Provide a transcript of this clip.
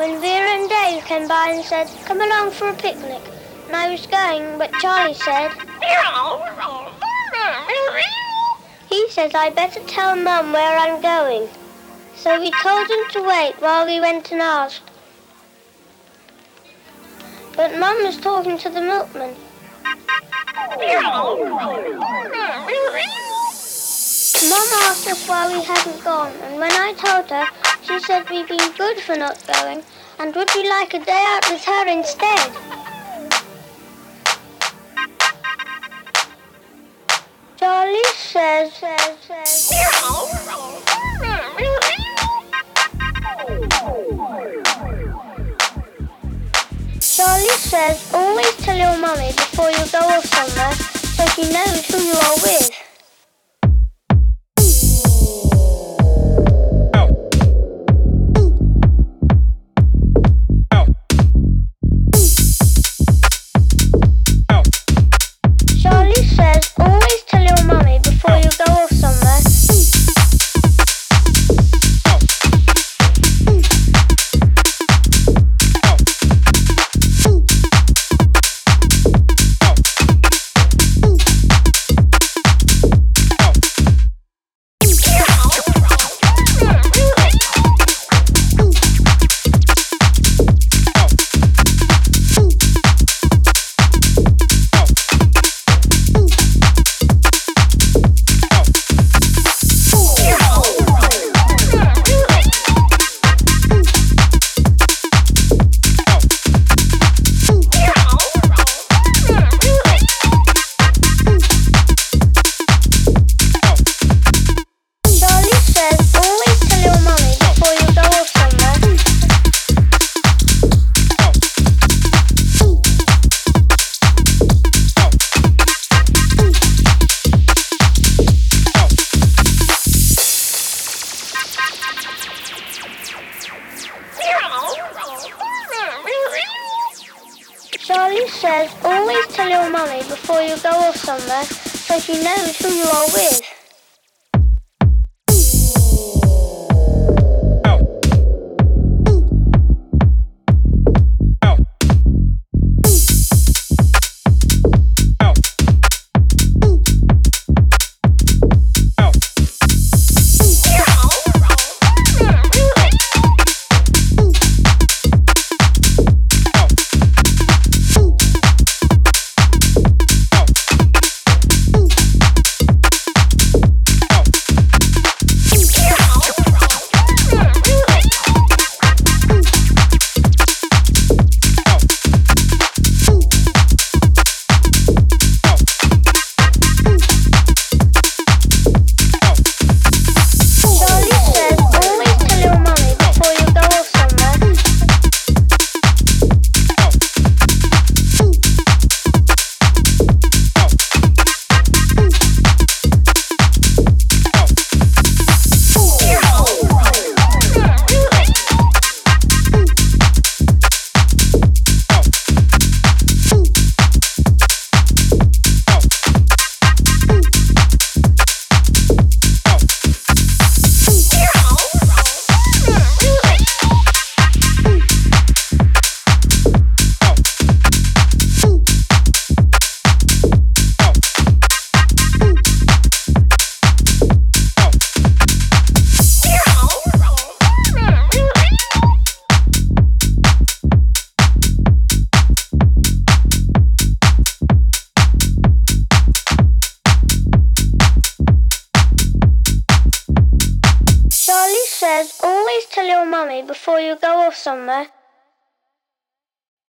when Vera and Dave came by and said, come along for a picnic. And I was going, but Charlie said, he says I better tell Mum where I'm going. So we told him to wait while we went and asked. But Mum was talking to the milkman. Mum asked us why we hadn't gone, and when I told her, she said we'd been good for not going, and would you like a day out with her instead? Charlie says, says, says. Charlie says, always tell your mummy before you go off somewhere so she knows who you are with. Charlie says, always tell your mummy before you go off somewhere so she knows who you are with. Tell your mummy before you go off somewhere